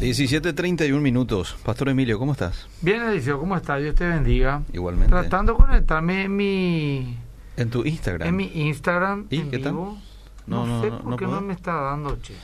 17.31 minutos. Pastor Emilio, ¿cómo estás? Bien, Eliseo, ¿cómo estás? Dios te bendiga. Igualmente. Tratando de conectarme en mi, En tu Instagram. en mi Instagram. ¿Y en qué tal? No, No, no, sé no, por no qué no puedo. me está dando, che.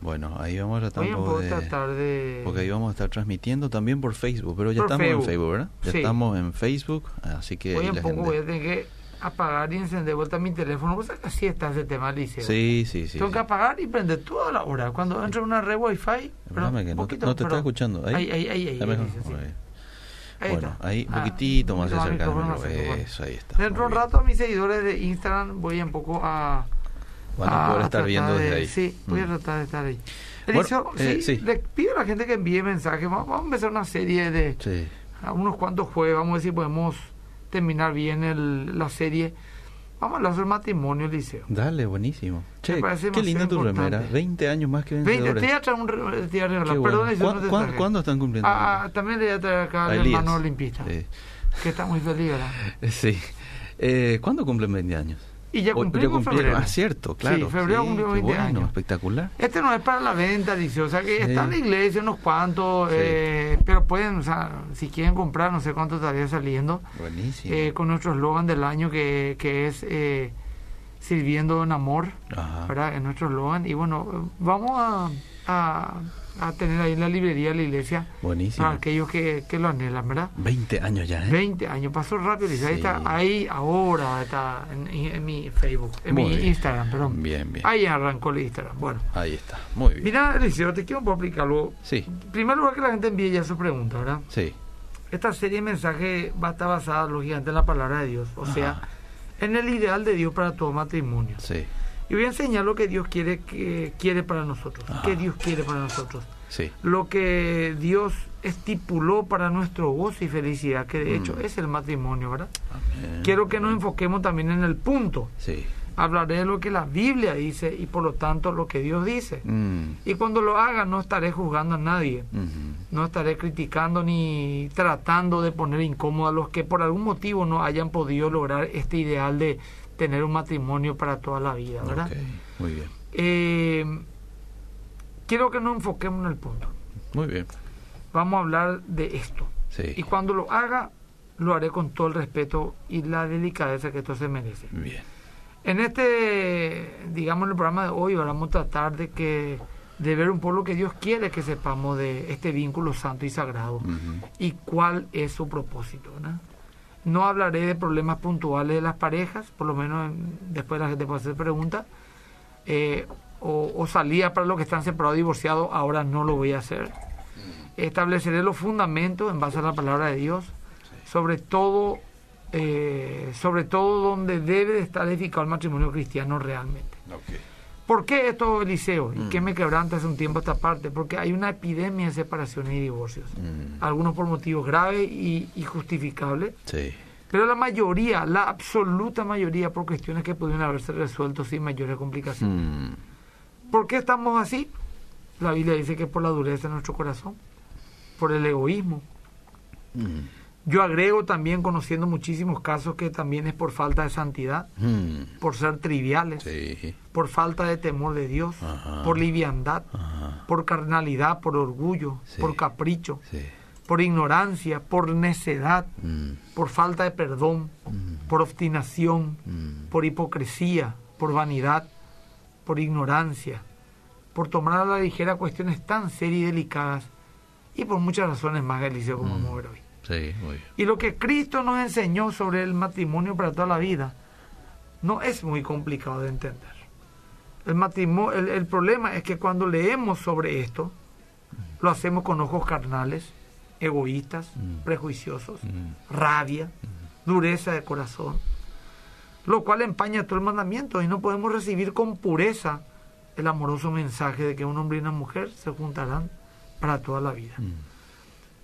Bueno, ahí vamos a tratar de... tratar de... Porque ahí vamos a estar transmitiendo también por Facebook, pero ya Por estamos Facebook. en Facebook, ¿verdad? Ya Sí. estamos en Facebook, así que Hoy en poco gente- voy a tener que apagar y encender de vuelta mi teléfono. Vos sabés que así está ese tema, Eliseo. Sí, sí, sí. Tengo sí. que apagar y prender toda la hora. Cuando entro en una red wifi... No te- no te está escuchando. Ahí. Ahí, ahí, ahí. bueno, está. ahí un Ah, poquitito más cerca bueno. Eso, ahí está. Dentro de un rato a mis seguidores de Instagram voy un poco a... Van a poder estar viendo de- desde ahí. Sí, voy a Mm. tratar de estar ahí. Bueno, Eliseo, eh, sí, sí. le pido a la gente que envíe mensajes. Vamos, vamos a empezar una serie de Sí. a unos cuantos jueves. Vamos a ver si podemos terminar bien el, la serie. Vamos a hablar sobre matrimonio, Eliseo. Dale, buenísimo. Che, qué linda tu remera. importante. 20 años más que 20, vencedores. te voy a traer un te voy a regalar. Qué Perdón, bueno. Eliseo, no ¿Cuán- te traje. ¿Cuándo están cumpliendo? Ah, ah, también le voy a traer acá al Elías. hermano olimpista, Sí. que está muy feliz, ¿verdad? Sí. Eh, ¿Cuándo cumplen 20 años? Y ya O- cumplimos febrero. Ah, cierto, claro. Sí, febrero cumplimos qué 20 bueno, años. espectacular. Este no es para la venta, dice, o sea que Sí. está en la iglesia unos cuantos, Sí. eh, pero pueden, o sea, si quieren comprar, no sé cuánto estaría saliendo, Buenísimo. eh, con nuestro eslogan del año que, que es eh, sirviendo en amor, Ajá. ¿verdad? Es nuestro eslogan. Y bueno, vamos a, a, a tener ahí en la librería de la iglesia Buenísimo. para aquellos que, que lo anhelan, ¿verdad? 20 años ya, ¿eh? 20 años, pasó rápido, Lisa. Ahí Sí. está, ahí ahora está en, en mi Facebook, en Muy mi bien. Instagram, perdón. Bien, bien. Ahí arrancó el Instagram. Bueno, Ahí está. Muy bien. mira, Eliseo, te quiero un poco explicar algo. Sí, En primer lugar, que la gente envíe ya su pregunta, ¿verdad? sí. Esta serie de mensajes va a estar basada, lógicamente, en la palabra de Dios. O sea. En el ideal de Dios para todo matrimonio. Sí, Y voy a enseñar lo que Dios quiere, que, quiere para nosotros. Ajá. ¿Qué Dios quiere para nosotros? sí. Lo que Dios estipuló para nuestro gozo y felicidad, que de hecho Mm. es el matrimonio, ¿verdad? Amén. Quiero que nos enfoquemos también en el punto. Sí. Hablaré de lo que la Biblia dice y por lo tanto lo que Dios dice. Mm. Y cuando lo haga no estaré juzgando a nadie. Ujú. No estaré criticando ni tratando de poner incómodo a los que por algún motivo no hayan podido lograr este ideal de tener un matrimonio para toda la vida, ¿verdad? Muy bien. Eh, quiero que nos enfoquemos en el punto. Muy bien. Vamos a hablar de esto. Sí. Y cuando lo haga, lo haré con todo el respeto y la delicadeza que esto se merece. Bien. En este, digamos, en el programa de hoy vamos a tratar de que de ver un poco lo que Dios quiere que sepamos de este vínculo santo y sagrado y cuál es su propósito. ¿no? No hablaré de problemas puntuales de las parejas, por lo menos en- después la gente puede hacer preguntas, eh, o, o salía para los que están separados divorciados, ahora no lo voy a hacer. Estableceré los fundamentos en base a la palabra de Dios, sobre todo, eh, sobre todo donde debe de estar edificado el matrimonio cristiano realmente. ¿Por qué esto, Eliseo? ¿Y Mm. qué me quebranta hace un tiempo esta parte? Porque hay una epidemia de separaciones y divorcios. Mm. Algunos por motivos graves y, y justificables, Sí. pero la mayoría, la absoluta mayoría, por cuestiones que pudieron haberse resuelto sin mayores complicaciones. Mm. ¿Por qué estamos así? La Biblia dice que por la dureza de nuestro corazón, por el egoísmo. Yo agrego también, conociendo muchísimos casos, que también es por falta de santidad, Mm. por ser triviales, Sí. por falta de temor de Dios, Ajá. por liviandad, Ajá. por carnalidad, por orgullo, Sí. por capricho, Sí. por ignorancia, por necedad, Mm. por falta de perdón, Mm. por obstinación, por hipocresía, por vanidad, por ignorancia, por tomar a la ligera cuestiones tan serias y delicadas y por muchas razones más, Eliseo, como vamos a ver hoy. Sí, muy bien. Y lo que Cristo nos enseñó sobre el matrimonio para toda la vida no es muy complicado de entender. El, matrimonio, el, el problema es que cuando leemos sobre esto, lo hacemos con ojos carnales, egoístas, Mm. prejuiciosos, Mm. rabia, dureza de corazón, lo cual empaña todo el mandamiento y no podemos recibir con pureza el amoroso mensaje de que un hombre y una mujer se juntarán para toda la vida.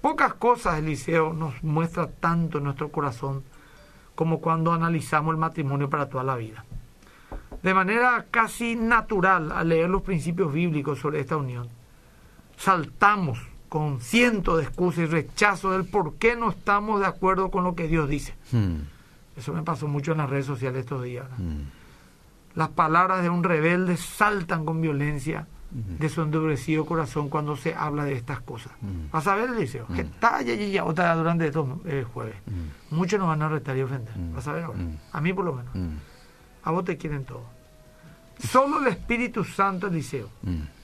Pocas cosas, Eliseo, nos muestra tanto en nuestro corazón como cuando analizamos el matrimonio para toda la vida. De manera casi natural, al leer los principios bíblicos sobre esta unión, saltamos con cientos de excusas y rechazo del por qué no estamos de acuerdo con lo que Dios dice. Mm. Eso me pasó mucho en las redes sociales estos días. ¿no? Mm. Las palabras de un rebelde saltan con violencia de su endurecido corazón cuando se habla de estas cosas. Vas a ver, Eliseo, que está ya, ya, ya, otra durante estos eh, jueves. Muchos nos van a retar y ofender. A ver ahora. A mí por lo menos. A vos te quieren todo. Solo el Espíritu Santo, Eliseo,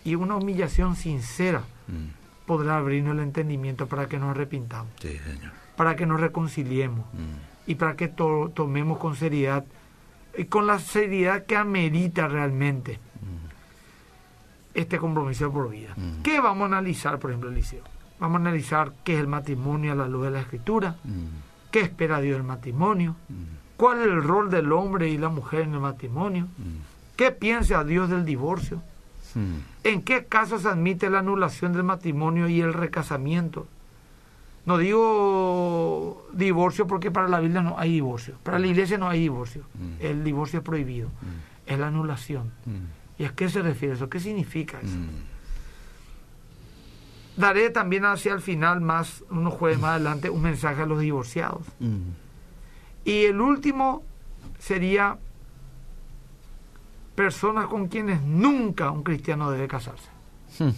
y una humillación sincera podrá abrirnos el entendimiento para que nos arrepintamos, Sí, señor. para que nos reconciliemos y para que to- tomemos con seriedad, y con la seriedad que amerita realmente este compromiso por vida. Mm. ¿Qué vamos a analizar, por ejemplo, Eliseo? Vamos a analizar qué es el matrimonio a la luz de la Escritura, Mm. qué espera Dios del matrimonio, Mm. cuál es el rol del hombre y la mujer en el matrimonio, qué piensa Dios del divorcio, en qué casos se admite la anulación del matrimonio y el recasamiento. No digo divorcio porque para la Biblia no hay divorcio, para la iglesia no hay divorcio, Mm. el divorcio es prohibido, Mm. es la anulación. Mm. ¿Y a qué se refiere eso? ¿Qué significa eso? Mm. Daré también hacia el final, más unos jueves más adelante, un mensaje a los divorciados. Mm. Y el último sería personas con quienes nunca un cristiano debe casarse. Mm.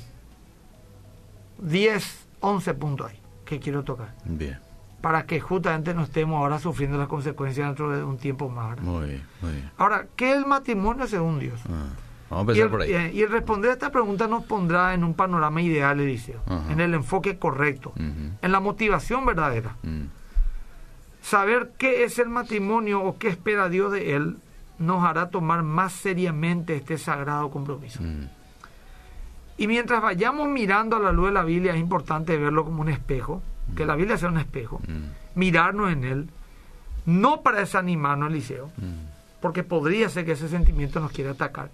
10, 11 puntos ahí que quiero tocar. Bien, Para que justamente no estemos ahora sufriendo las consecuencias dentro de un tiempo más. muy bien, muy bien. Ahora, ¿qué es el matrimonio según Dios? Ah, Vamos a Y empezar el, por ahí. eh, y el responder a esta pregunta nos pondrá en un panorama ideal, Eliseo, Ajá. en el enfoque correcto, en la motivación verdadera. Mm. Saber qué es el matrimonio o qué espera Dios de él nos hará tomar más seriamente este sagrado compromiso. Mm. Y mientras vayamos mirando a la luz de la Biblia, es importante verlo como un espejo, que la Biblia sea un espejo, Mm. mirarnos en él, no para desanimarnos, Eliseo, Mm. porque podría ser que ese sentimiento nos quiera atacar,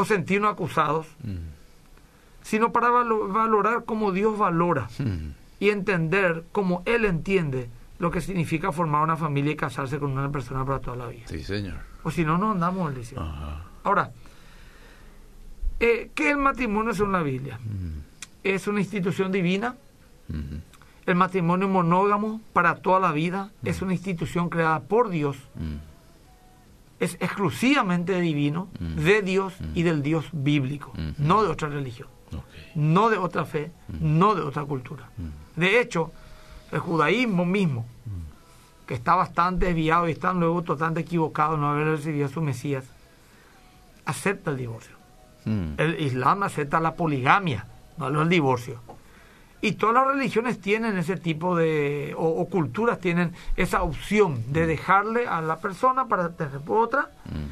o sentirnos acusados, Mm. sino para valo- valorar como Dios valora Mm. y entender como Él entiende lo que significa formar una familia y casarse con una persona para toda la vida. Sí, señor. O si no, no andamos. Ajá. Ahora, eh, ¿qué es el matrimonio según la Biblia? Mm. Es una institución divina. Mm. El matrimonio monógamo para toda la vida es una institución creada por Dios. Mm. Es exclusivamente divino, Mm. de Dios y del Dios bíblico, Mm. no de otra religión, no de otra fe, no de otra cultura. Mm. De hecho, el judaísmo mismo, que está bastante desviado y está luego totalmente equivocado no haber recibido a su Mesías, acepta el divorcio. Mm. El Islam acepta la poligamia, no el divorcio. Y todas las religiones tienen ese tipo de, o, o culturas tienen esa opción de dejarle a la persona para tener otra Mm.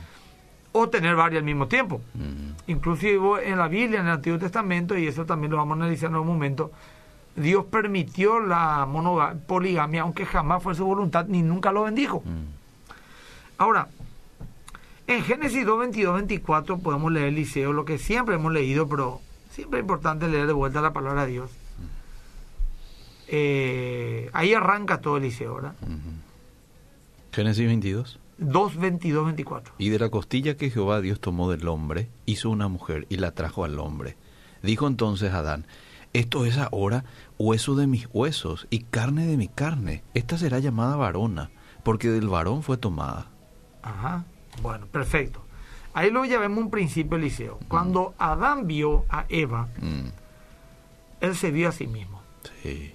o tener varias al mismo tiempo. Mm. Inclusive en la Biblia, en el Antiguo Testamento, y eso también lo vamos a analizar en un momento, Dios permitió la poligamia, aunque jamás fue su voluntad, ni nunca lo bendijo. Mm. Ahora, en Génesis 2, 22, 24 podemos leer Eliseo, lo que siempre hemos leído, pero siempre es importante leer de vuelta la palabra de Dios. Eh, ahí arranca todo Eliseo, ¿verdad? Ujú. Génesis 22. 2, 22, 24. Y de la costilla que Jehová Dios tomó del hombre, hizo una mujer y la trajo al hombre. Dijo entonces Adán, esto es ahora hueso de mis huesos y carne de mi carne. Esta será llamada varona, porque del varón fue tomada. Ajá. Bueno, perfecto. Ahí luego ya vemos un principio, Eliseo. Cuando Adán vio a Eva, Mm, él se vio a sí mismo. sí.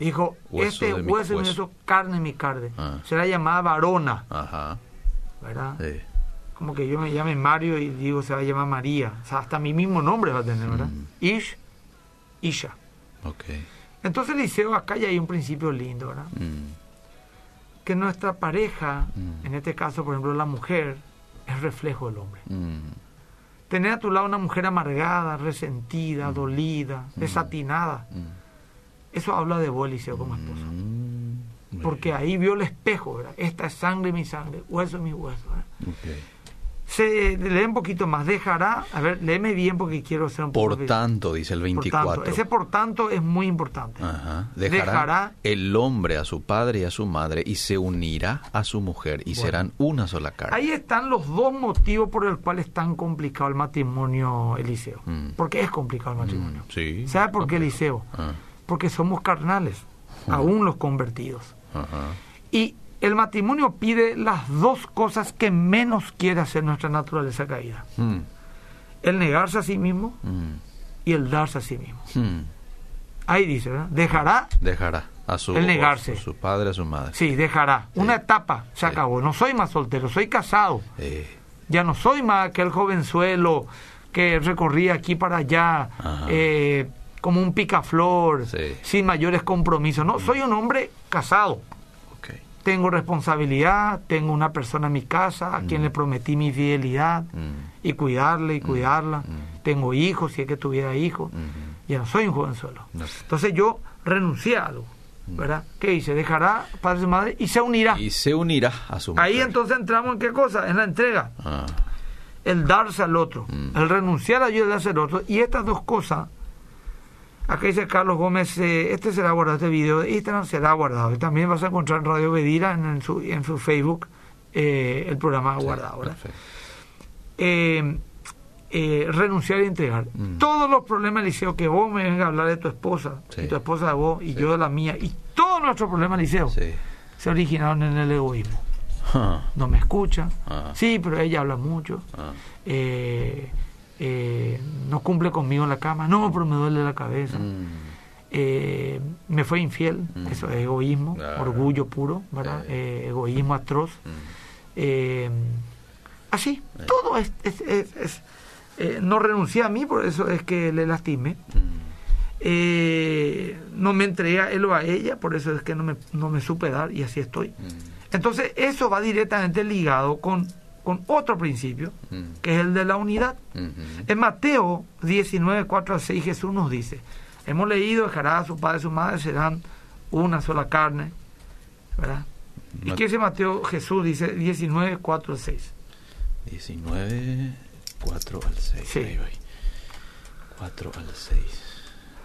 Dijo, Hueso este de mi hueso hueso. eso, carne mi carne. Ah. Será llamada varona, Ajá. ¿verdad? Sí. Como que yo me llame Mario y digo se va a llamar María. O sea, hasta mi mismo nombre va a tener, ¿verdad? Mm. Ish, Isha. Ok. Entonces, Eliseo, acá ya hay un principio lindo, ¿verdad? Mm, Que nuestra pareja, Mm. en este caso, por ejemplo, la mujer, es reflejo del hombre. Tener a tu lado una mujer amargada, resentida, dolida, desatinada, eso habla de vos, Eliseo, como esposo. mm, Porque ahí vio el espejo, ¿verdad? Esta es sangre mi sangre, hueso mi hueso. Se lee un poquito más, dejará, a ver, léeme bien porque quiero ser un poco... Por tanto, dice el Por 24. tanto, ese por tanto es muy importante. Ajá. Dejará, Dejará- el hombre a su padre y a su madre y se unirá a su mujer y Bueno. serán una sola carne. Ahí están los dos motivos por los cuales es tan complicado el matrimonio, Eliseo. Mm. Porque es complicado el matrimonio. Mm, sí. ¿Sabe por qué, Eliseo? Ah, Porque somos carnales, aún los convertidos. Y el matrimonio pide las dos cosas que menos quiere hacer nuestra naturaleza caída. Mm, el negarse a sí mismo Mm. y el darse a sí mismo. Mm. Ahí dice, ¿verdad? Dejará, Dejará a su, El negarse. a su padre, a su madre. sí, dejará. Una etapa se Sí. acabó. No soy más soltero, soy casado. Ya no soy más aquel jovenzuelo que recorría aquí para allá eh, como un picaflor, Sí. sin mayores compromisos. No, soy un hombre casado. Tengo responsabilidad, tengo una persona en mi casa a quien le prometí mi fidelidad Mm. y cuidarle y cuidarla. mm. Tengo hijos, si es que tuviera hijos. Ya no soy un jovenzuelo. No. Entonces yo renuncié a algo, ¿verdad? ¿Qué dice? Dejará padre y madre y se unirá. Y se unirá a su Ahí mujer. entonces entramos en qué cosa? En la entrega. Ah, El darse al otro. Mm. El renunciar a yo y el darse al otro. Y estas dos cosas, acá dice Carlos Gómez, eh, este será guardado, este video de Instagram será guardado. Y también vas a encontrar en Radio Bedira, en, en su, en su Facebook, eh, el programa sí, guardado. eh, eh, renunciar y entregar. Mm. Todos los problemas, Liceo, que vos me vengas a hablar de tu esposa, Sí. y tu esposa de vos, y Sí. yo de la mía, y todos nuestros problemas, Liceo, Sí. se originaron en el egoísmo. No me escucha, ah, sí, pero ella habla mucho, eh, eh, no cumple conmigo en la cama, no, pero me duele la cabeza, Mm. eh, me fue infiel, Mm. eso es egoísmo, Claro. orgullo puro, ¿verdad? Eh. Egoísmo atroz. Mm. Así, todo es, es- es- es, no renuncié a mí, por eso es que le lastimé. No me entregué a él o a ella, por eso es que no me, no me supe dar y así estoy. Entonces, eso va directamente ligado con, con otro principio, Mm. que es el de la unidad. Mhm. En Mateo 19, 4 al 6, Jesús nos dice: Hemos leído, dejará a su padre y su madre, serán una sola carne. ¿Verdad? ¿Y qué dice Mateo? Jesús dice 19, 4 al 6. 19, 4 al 6. Sí. Ahí voy. 4 al 6.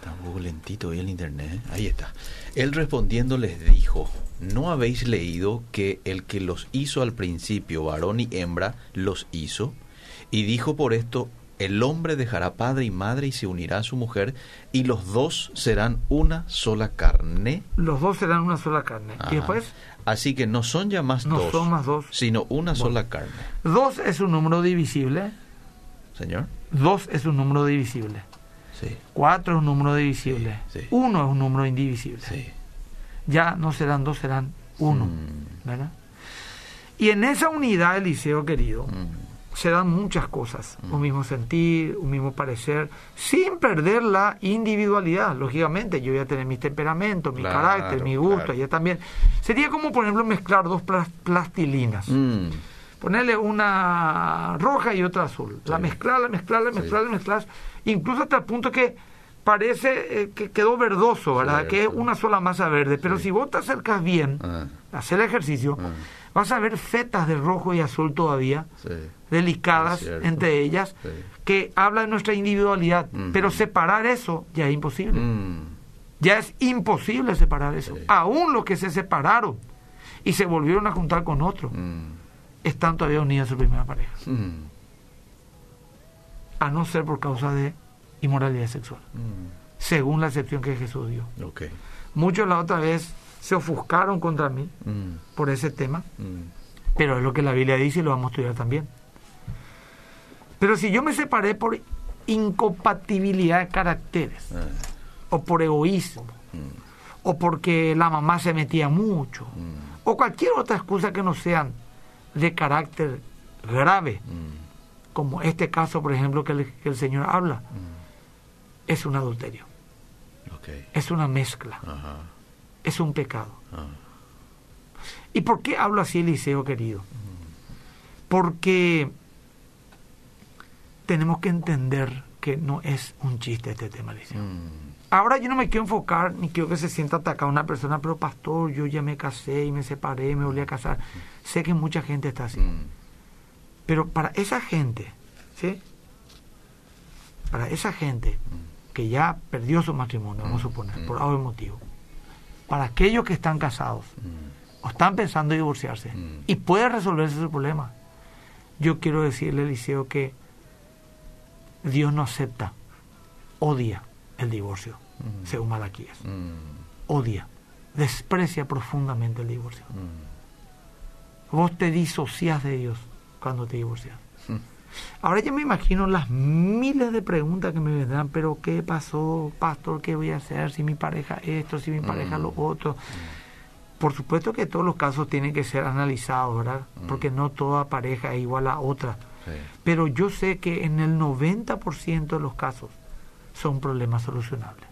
Está un poco lentito hoy el internet. ¿eh? Ahí está. Él respondiendo les dijo, ¿no habéis leído que el que los hizo al principio, varón y hembra, los hizo? Y dijo por esto, el hombre dejará padre y madre y se unirá a su mujer, y los dos serán una sola carne. Los dos serán una sola carne. Ajá. Y después, Así que no son ya más no dos, son más dos. sino una sola carne. Dos es un número divisible. Señor. Dos es un número divisible. Sí, Cuatro es un número divisible. Sí. Uno es un número indivisible. sí. Ya no serán dos, serán uno. Mm, ¿verdad? Y en esa unidad, Eliseo querido, mm, se dan muchas cosas. Un mismo sentir, un mismo parecer, sin perder la individualidad. Lógicamente, yo voy a tener mi temperamento, mi Claro, carácter, mi gusto, claro. ella también. Sería como, por ejemplo, mezclar dos plas- plastilinas. Ponerle una roja y otra azul. La Sí. mezclarla, mezclarla, Sí. mezclarla, mezclarla. Incluso hasta el punto que parece eh, que quedó verdoso, ¿verdad? Que es una sola masa verde. Pero Sí. si vos te acercas bien, ah, hacer el ejercicio, ah, vas a ver fetas de rojo y azul todavía, sí, delicadas entre ellas, que habla de nuestra individualidad. Pero separar eso ya es imposible. Mm, Ya es imposible separar eso. Aún los que se separaron y se volvieron a juntar con otro, mm, están todavía unidos a su primera pareja. mm, A no ser por causa de inmoralidad sexual, mm. según la excepción que Jesús dio. Ok. Muchos la otra vez se ofuscaron contra mí Mm, por ese tema, pero es lo que la Biblia dice y lo vamos a estudiar también. Pero si yo me separé por incompatibilidad de caracteres, ah, o por egoísmo, o porque la mamá se metía mucho, o cualquier otra excusa que no sean de carácter grave, mm, como este caso, por ejemplo, que el, que el Señor habla, mm. es un adulterio, es una mezcla, es un pecado. ah, ¿Y por qué hablo así, Eliseo querido? Porque tenemos que entender que no es un chiste este tema, Eliseo. mm, Ahora yo no me quiero enfocar ni quiero que se sienta atacada una persona, pero pastor, yo ya me casé y me separé, me volví a casar. Sé que mucha gente está así. mm, Pero para esa gente, ¿sí? Para esa gente que ya perdió su matrimonio, vamos a suponer, por algún motivo. Para aquellos que están casados mm, o están pensando en divorciarse Mm. y puede resolverse su problema, yo quiero decirle, Eliseo, que Dios no acepta, odia el divorcio, Mm. según Malaquías. mm, Odia, desprecia profundamente el divorcio. Vos te disocias de Dios cuando te divorcias. mm. Ahora yo me imagino las miles de preguntas que me vendrán, pero ¿qué pasó, pastor? ¿Qué voy a hacer si mi pareja esto, si mi pareja lo otro? Por supuesto que todos los casos tienen que ser analizados, ¿verdad? Porque no toda pareja es igual a otra. Pero yo sé que en el 90% de los casos son problemas solucionables.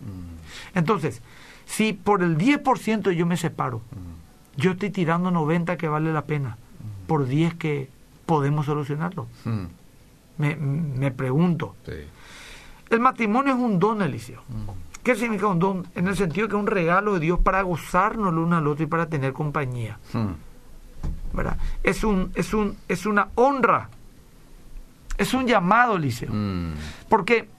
Entonces, si por el 10% yo me separo, yo estoy tirando 90 que vale la pena, por 10 que podemos solucionarlo. Me, me, pregunto. El matrimonio es un don, Eliseo. ¿Qué significa un don? En el sentido que es un regalo de Dios para gozarnos el uno al otro y para tener compañía. ¿Verdad? Es, un, es, un, es una honra. Es un llamado, Eliseo. Porque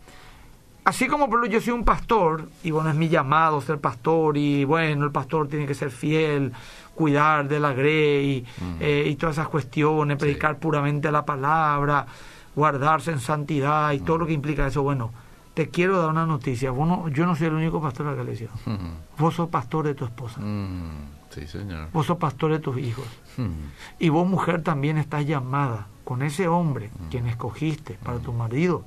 así como por yo soy un pastor, y bueno, es mi llamado ser pastor, y bueno, el pastor tiene que ser fiel, cuidar de la grey eh, y todas esas cuestiones, predicar puramente la palabra, guardarse en santidad y todo lo que implica eso. Bueno, te quiero dar una noticia. yo no soy el único pastor de la iglesia. Vos sos pastor de tu esposa. Sí, señor. Vos sos pastor de tus hijos. Y vos, mujer, también estás llamada con ese hombre, quien escogiste para tu marido,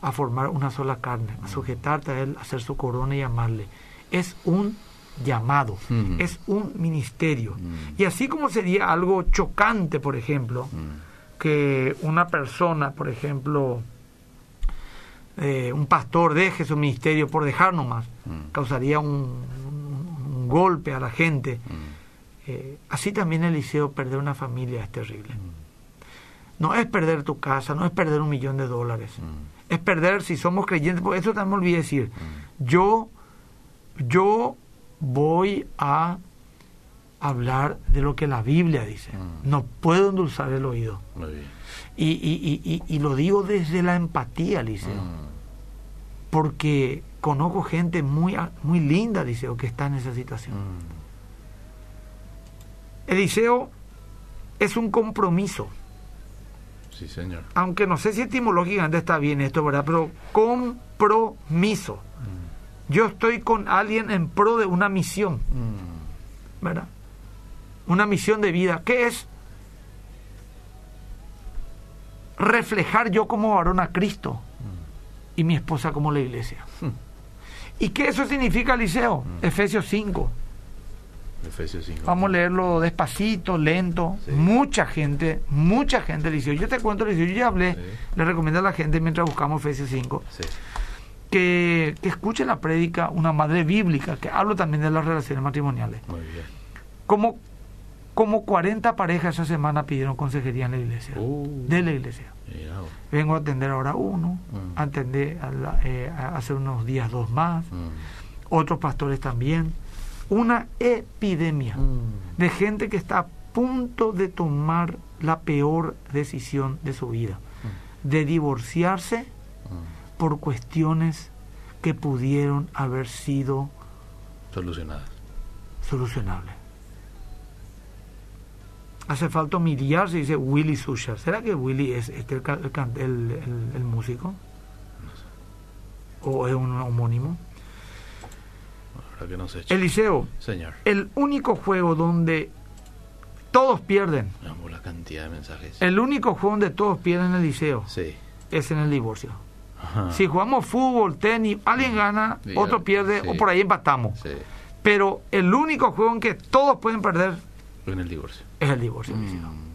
a formar una sola carne, a sujetarte a él, a hacer su corona y amarle. Es un llamado, es un ministerio. Y así como sería algo chocante, por ejemplo, que una persona, por ejemplo, eh, un pastor deje su ministerio por dejar nomás, causaría un, golpe a la gente. Eh, así también Eliseo perder una familia es terrible. No es perder tu casa, no es perder un millón de dólares. Es perder, si somos creyentes, por eso también me olvidé decir, yo, yo voy a hablar de lo que la Biblia dice. Mm. No puedo endulzar el oído. Y, y, y, lo digo desde la empatía, Liceo. Mm. Porque conozco gente muy, muy linda, Liceo, que está en esa situación. Mm. Eliseo es un compromiso. Sí, señor. Aunque no sé si etimológicamente está bien esto, ¿verdad? Pero compromiso yo estoy con alguien en pro de una misión, mm. ¿verdad? Una misión de vida. ¿Qué es? Reflejar yo como varón a Cristo mm. y mi esposa como la iglesia. Mm. ¿Y qué eso significa, Liceo? Efesios 5. Efesios 5. Vamos a leerlo despacito, lento. Mucha gente, mucha gente, Liceo. Yo te cuento, Liceo, yo ya hablé, le recomiendo a la gente mientras buscamos Efesios 5. Sí que, escuche la prédica una madre bíblica, que hablo también de las relaciones matrimoniales. Muy bien. Como, como 40 parejas esa semana pidieron consejería en la iglesia, uh. de la iglesia. Vengo a atender ahora uno, mm. a atender eh, hace unos días dos más, mm. otros pastores también. Una epidemia mm. de gente que está a punto de tomar la peor decisión de su vida, de divorciarse por cuestiones que pudieron haber sido solucionadas. Solucionables. Hace falta humillarse, dice Willy Sushar. ¿Será que Willy es este el, músico? ¿O es un homónimo? Que no sé, Eliseo, Señor. el único juego donde todos pierden. la cantidad de mensajes. El único juego donde todos pierden el liceo sí. es en el divorcio. Si jugamos fútbol, tenis, alguien gana, otro pierde o por ahí empatamos. Pero el único juego en que todos pueden perder en el divorcio. es el divorcio. Mm.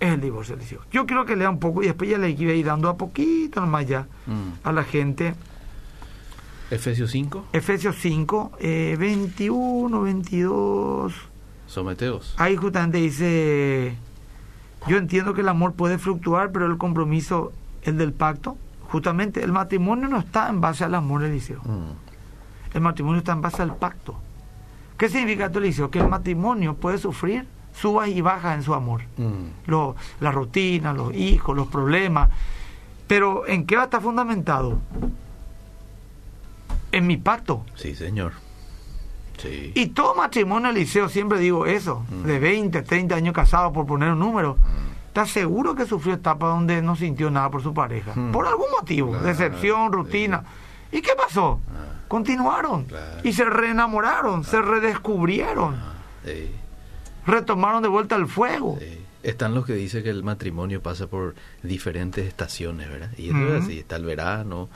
Es el divorcio. Yo quiero que lea un poco y después ya le iba a ir dando a poquito nomás ya mm. a la gente. Efesios 5. Efesios 5, 21, 22. Someteos. Ahí justamente dice, yo entiendo que el amor puede fluctuar, pero el compromiso, el del pacto, Justamente el matrimonio no está en base al amor, Eliseo. Mm. El matrimonio está en base al pacto. ¿Qué significa esto, Eliseo? Que el matrimonio puede sufrir subas y bajas en su amor. Mm. la rutina, los hijos, los problemas. Pero ¿en qué va a estar fundamentado? En mi pacto. Sí, señor. Sí. Y todo matrimonio, Eliseo, siempre digo eso, mm. de 20, 30 años casados, por poner un número, está seguro que sufrió etapas donde no sintió nada por su pareja. Hmm. Por algún motivo, decepción, rutina. ¿Y qué pasó? Ah. Continuaron. Y se reenamoraron, se redescubrieron. Retomaron de vuelta el fuego. Están los que dicen que el matrimonio pasa por diferentes estaciones, ¿verdad? Y eso es así, está el verano,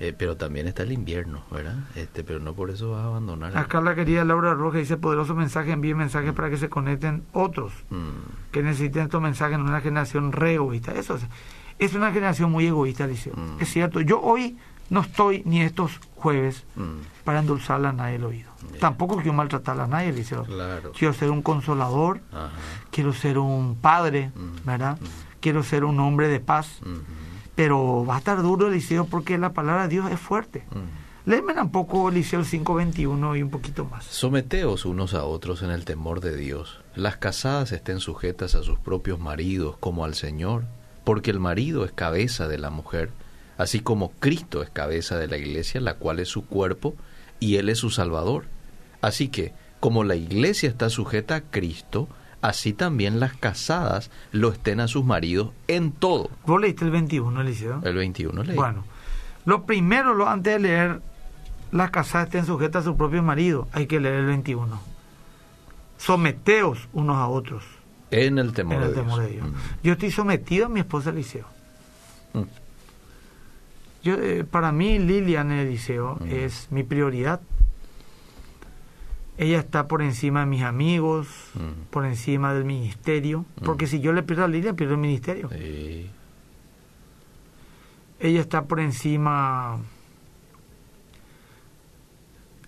eh, pero también está el invierno, ¿verdad? Este, pero no por eso vas a abandonar. Acá la querida Laura Roja dice, poderoso mensaje, envíe mensajes para que se conecten otros Mm, que necesiten estos mensajes en una generación re egoísta. Eso es, es una generación muy egoísta, Liceo. Mm. Es cierto, yo hoy no estoy ni estos jueves mm, para endulzarle a nadie el oído. Tampoco quiero maltratar a nadie, Liceo. claro. Quiero ser un consolador, Ajá. quiero ser un padre, Mm. ¿verdad? Quiero ser un hombre de paz. mm, Pero va a estar duro, Eliseo, porque la palabra de Dios es fuerte. mm. Léeme un poco Eliseo 5.21 y un poquito más. Someteos unos a otros en el temor de Dios. Las casadas estén sujetas a sus propios maridos como al Señor, porque el marido es cabeza de la mujer, así como Cristo es cabeza de la iglesia, la cual es su cuerpo, y Él es su Salvador. Así que, como la iglesia está sujeta a Cristo, así también las casadas lo estén a sus maridos en todo. ¿Vos leíste el 21, Eliseo? El 21 leí. Bueno, lo primero, lo antes de leer, las casadas estén sujetas a su propio marido, hay que leer el 21. Someteos unos a otros en el temor, en el de, temor Dios. de Dios. Mm. Yo estoy sometido a mi esposa Eliseo. Mm. Yo, eh, para mí, Lilian Eliseo Mm. es mi prioridad. Ella está por encima de mis amigos, por encima del ministerio. Porque si yo le pierdo a Lilian, pierdo el ministerio. Sí. Ella está por encima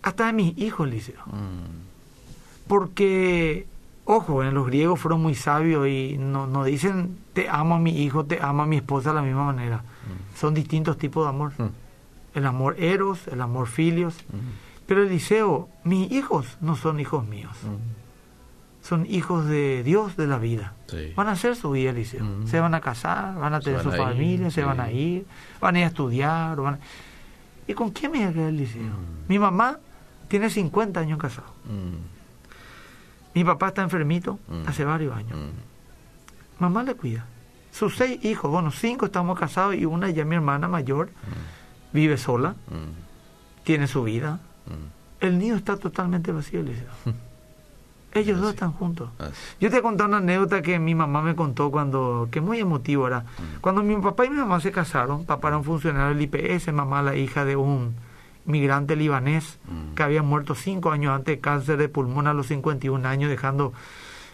hasta de mis hijos, Liceo. Mm. Porque, ojo, en los griegos fueron muy sabios y no, no dicen te amo a mi hijo, te amo a mi esposa de la misma manera. Mm. Son distintos tipos de amor. Mm. El amor eros, el amor filios. Pero Eliseo, mis hijos no son hijos míos. Son hijos de Dios de la vida. Sí. Van a hacer su vida, Eliseo. Mm. Se van a casar, van a tener van su a ir, familia, se sí. van a ir, van a ir a estudiar. van a- ¿Y con quién me voy a quedar, Eliseo? Mm. Mi mamá tiene 50 años casado. Mi papá está enfermito hace varios años. Mamá le cuida. Sus seis hijos, bueno, cinco estamos casados y una ya mi hermana mayor vive sola, tiene su vida. Mm. El niño está totalmente vacío, Eliseo. Ellos dos están juntos. Así. Yo te he contado una anécdota que mi mamá me contó cuando, que muy emotivo era. Mm. Cuando mi papá y mi mamá se casaron, papá era un funcionario del IPS, mamá la hija de un migrante libanés Mm. que había muerto cinco años antes de cáncer de pulmón a los 51 años, dejando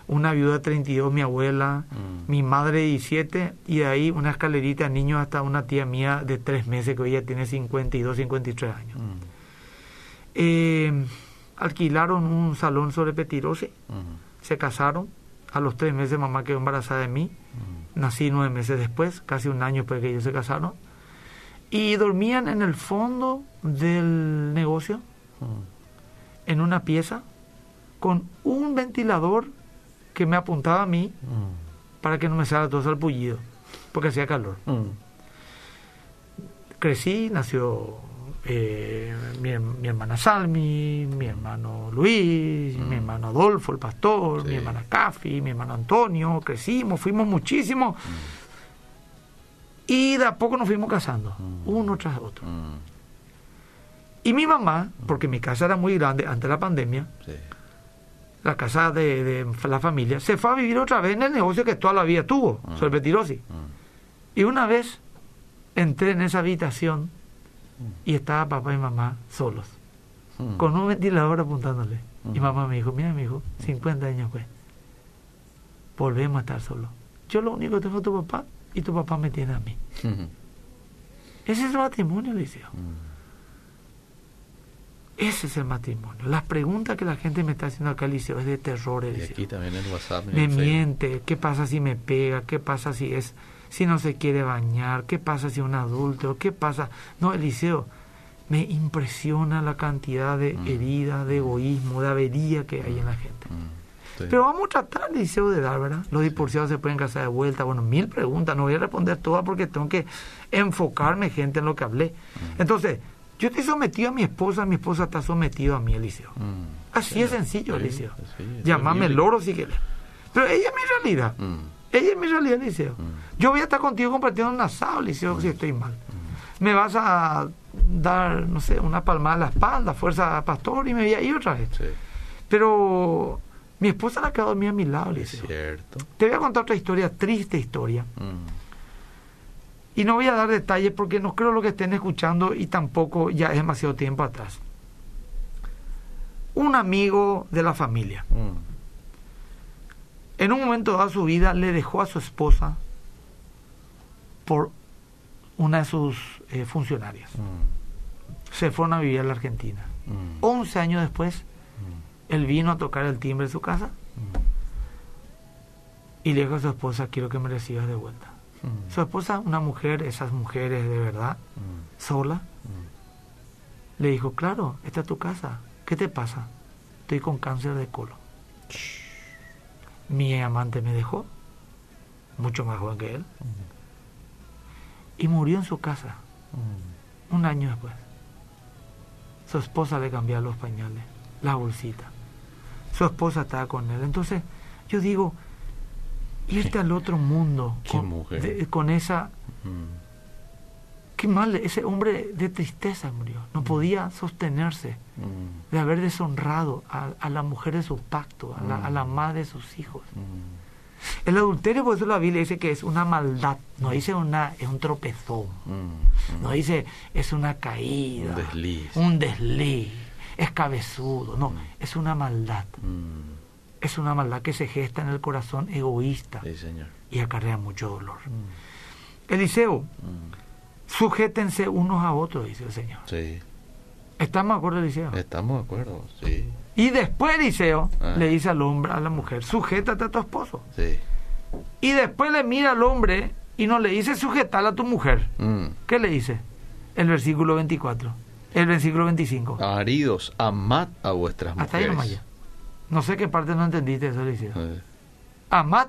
una viuda de 32, mi abuela, Mm. mi madre de 17, y de ahí una escalerita de niños hasta una tía mía de tres meses que hoy ya tiene 52, 53 años. Mm. Eh, alquilaron un salón sobre Petirosi, Mm. se casaron, a los tres meses mamá quedó embarazada de mí, nací nueve meses después, casi un año después que ellos se casaron, y dormían en el fondo del negocio, en una pieza, con un ventilador que me apuntaba a mí para que no me salga todo el pullido, porque hacía calor. Crecí, nació eh, mi, her- mi hermana Salmi, mi hermano Luis, Mm. mi hermano Adolfo, el pastor, Sí. mi hermana Cafi, mi hermano Antonio, crecimos, fuimos muchísimo. Y de a poco nos fuimos casando, Mm. uno tras otro. Mm. Y mi mamá, porque mi casa era muy grande antes de la pandemia, Sí. la casa de, de la familia, se fue a vivir otra vez en el negocio que toda la vida tuvo, Mm. sobre. Mm. Y una vez entré en esa habitación y estaba papá y mamá solos, Mm. con un ventilador apuntándole. Y Mm. mamá me dijo, mira mi hijo, 50 años pues, volvemos a estar solos. Yo lo único que tengo es tu papá y tu papá me tiene a mí. Mm. Ese es el matrimonio, Eliseo. Mm. Ese es el matrimonio. Las preguntas que la gente me está haciendo acá, Eliseo, es de terror, Y Eliseo. aquí también en WhatsApp. y me Facebook. miente, qué pasa si me pega, qué pasa si es si no se quiere bañar, qué pasa si es un adulto, qué pasa. No, Eliseo, me impresiona la cantidad de Mm. heridas, de egoísmo, de avería que hay en la gente. Mm. Sí. Pero vamos a tratar, Eliseo, de dar, ¿verdad? Los divorciados se pueden casar de vuelta. Bueno, mil preguntas, no voy a responder todas porque tengo que enfocarme, gente, en lo que hablé. Mm. Entonces, yo estoy sometido a mi esposa, mi esposa está sometida a mí, Eliseo. Mm. Así Sí, es sencillo, sí, Eliseo. bíblico. loro si quieres. Pero ella es mi realidad. Mm. Ella es mi realidad, Eliseo. Mm. Yo voy a estar contigo compartiendo un asado, Eliseo, si estoy mal. Me vas a dar, no sé, una palmada en la espalda, fuerza pastor, y me voy a ir otra vez. Sí. Pero Mi esposa la quedó dormida a mi lado, Es Eliseo. cierto. Te voy a contar otra historia, triste historia. Mm. Y no voy a dar detalles porque no creo lo que estén escuchando y tampoco ya es demasiado tiempo atrás. Un amigo de la familia, Mm. En un momento dado de su vida, le dejó a su esposa por una de sus eh, funcionarias. Mm. Se fueron a vivir a la Argentina. Mm. 11 años después, Mm. él vino a tocar el timbre de su casa Mm. y le dijo a su esposa, quiero que me recibas de vuelta. Su esposa, una mujer, esas mujeres de verdad, sola, le dijo, claro, esta es tu casa. ¿Qué te pasa? Estoy con cáncer de colon. Mi amante me dejó, mucho más joven que él, y murió en su casa un año después. Su esposa le cambiaba los pañales, la bolsita. Su esposa estaba con él. Entonces, yo digo, irte al otro mundo con, de- con esa... Qué mal, ese hombre de tristeza murió. No podía sostenerse Mm. de haber deshonrado a, a la mujer de su pacto, a la, a la Mm. madre de sus hijos. Mm. El adulterio, por eso la Biblia dice que es una maldad, no dice una, es un tropezón, Mm. no dice es una caída, Un desliz. un desliz, es cabezudo, no, Mm. es una maldad, Mm. es una maldad que se gesta en el corazón egoísta Sí, señor. y acarrea mucho dolor. Mm. Eliseo, Mm. Sujétense unos a otros, dice el Señor. Sí. ¿Estamos de acuerdo, Eliseo? Estamos de acuerdo. Sí. Y después Eliseo Ah. le dice al hombre, a la mujer, sujétate a tu esposo. Sí. Y después le mira al hombre y no le dice sujetar a tu mujer. Mm. ¿Qué le dice? El versículo 24. El versículo 25. Maridos, amad a vuestras Hasta ahí mujeres. nomás ya. No sé qué parte no entendiste eso, Eliseo. Eh, Amad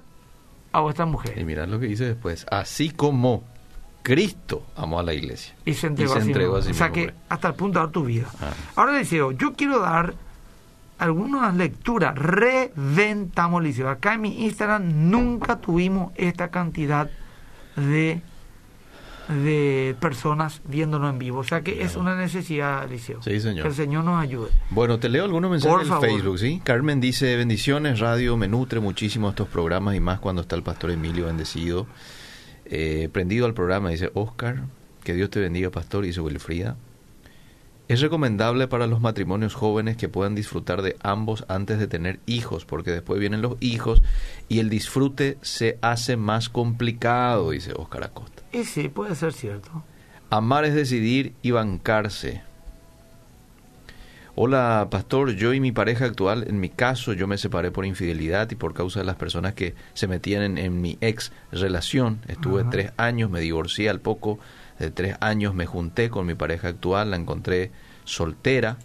a vuestra Y mujer. mirad lo que dice después. Así como Cristo amó a la iglesia. Y se entregó, se a, sí entregó mismo. a sí O sea que hasta el punto de dar tu vida. Ah. Ahora, Eliseo, yo quiero dar algunas lecturas. Reventamos, Eliseo. Acá en mi Instagram nunca tuvimos esta cantidad de de personas viéndonos en vivo. O sea que es una necesidad, Eliseo. Sí, señor. Que el Señor nos ayude. Bueno, te leo algunos mensajes en. Facebook, ¿sí? Carmen dice, bendiciones, radio, me nutre muchísimo estos programas y más cuando está el pastor Emilio bendecido. Eh, prendido al programa, dice Oscar, que Dios te bendiga, pastor, dice Wilfrida. Es recomendable para los matrimonios jóvenes que puedan disfrutar de ambos antes de tener hijos, porque después vienen los hijos y el disfrute se hace más complicado, dice Oscar Acosta. Y sí, puede ser cierto. Amar es decidir y bancarse. Hola, pastor. Yo y mi pareja actual, en mi caso, yo me separé por infidelidad y por causa de las personas que se metían en, en mi ex relación. Estuve Ajá. tres años, me divorcié al poco de tres años, me junté con mi pareja actual, la encontré soltera,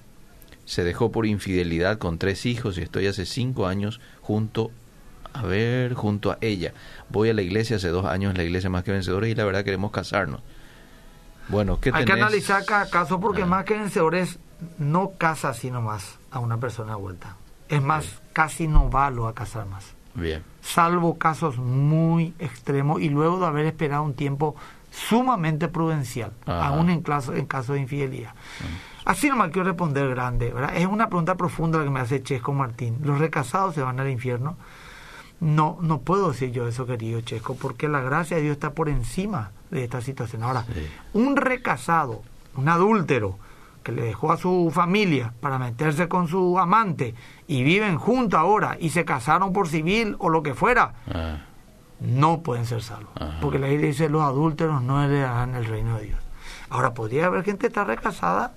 se dejó por infidelidad con tres hijos y estoy hace cinco años junto a ver, junto a ella. Voy a la iglesia hace dos años, la iglesia más que vencedora y la verdad queremos casarnos. Bueno, ¿qué Hay que analizar cada caso porque Ah. más que vencedores no casa así nomás a una persona de vuelta. Es más, casi no va lo a casar más. Bien. Salvo casos muy extremos y luego de haber esperado un tiempo sumamente prudencial, Ajá. aún en caso, en caso de infidelidad. Así nomás quiero responder grande, ¿verdad? Es una pregunta profunda la que me hace Chesco Martín. ¿Los recasados se van al infierno? No, no puedo decir yo eso, querido Chesco, porque la gracia de Dios está por encima de esta situación. Ahora, Sí. un recasado, un adúltero, que le dejó a su familia para meterse con su amante y viven juntos ahora y se casaron por civil o lo que fuera, Ah, no pueden ser salvos. Ajá. Porque la Biblia dice los adúlteros no heredarán el reino de Dios. Ahora, podría haber gente que está recasada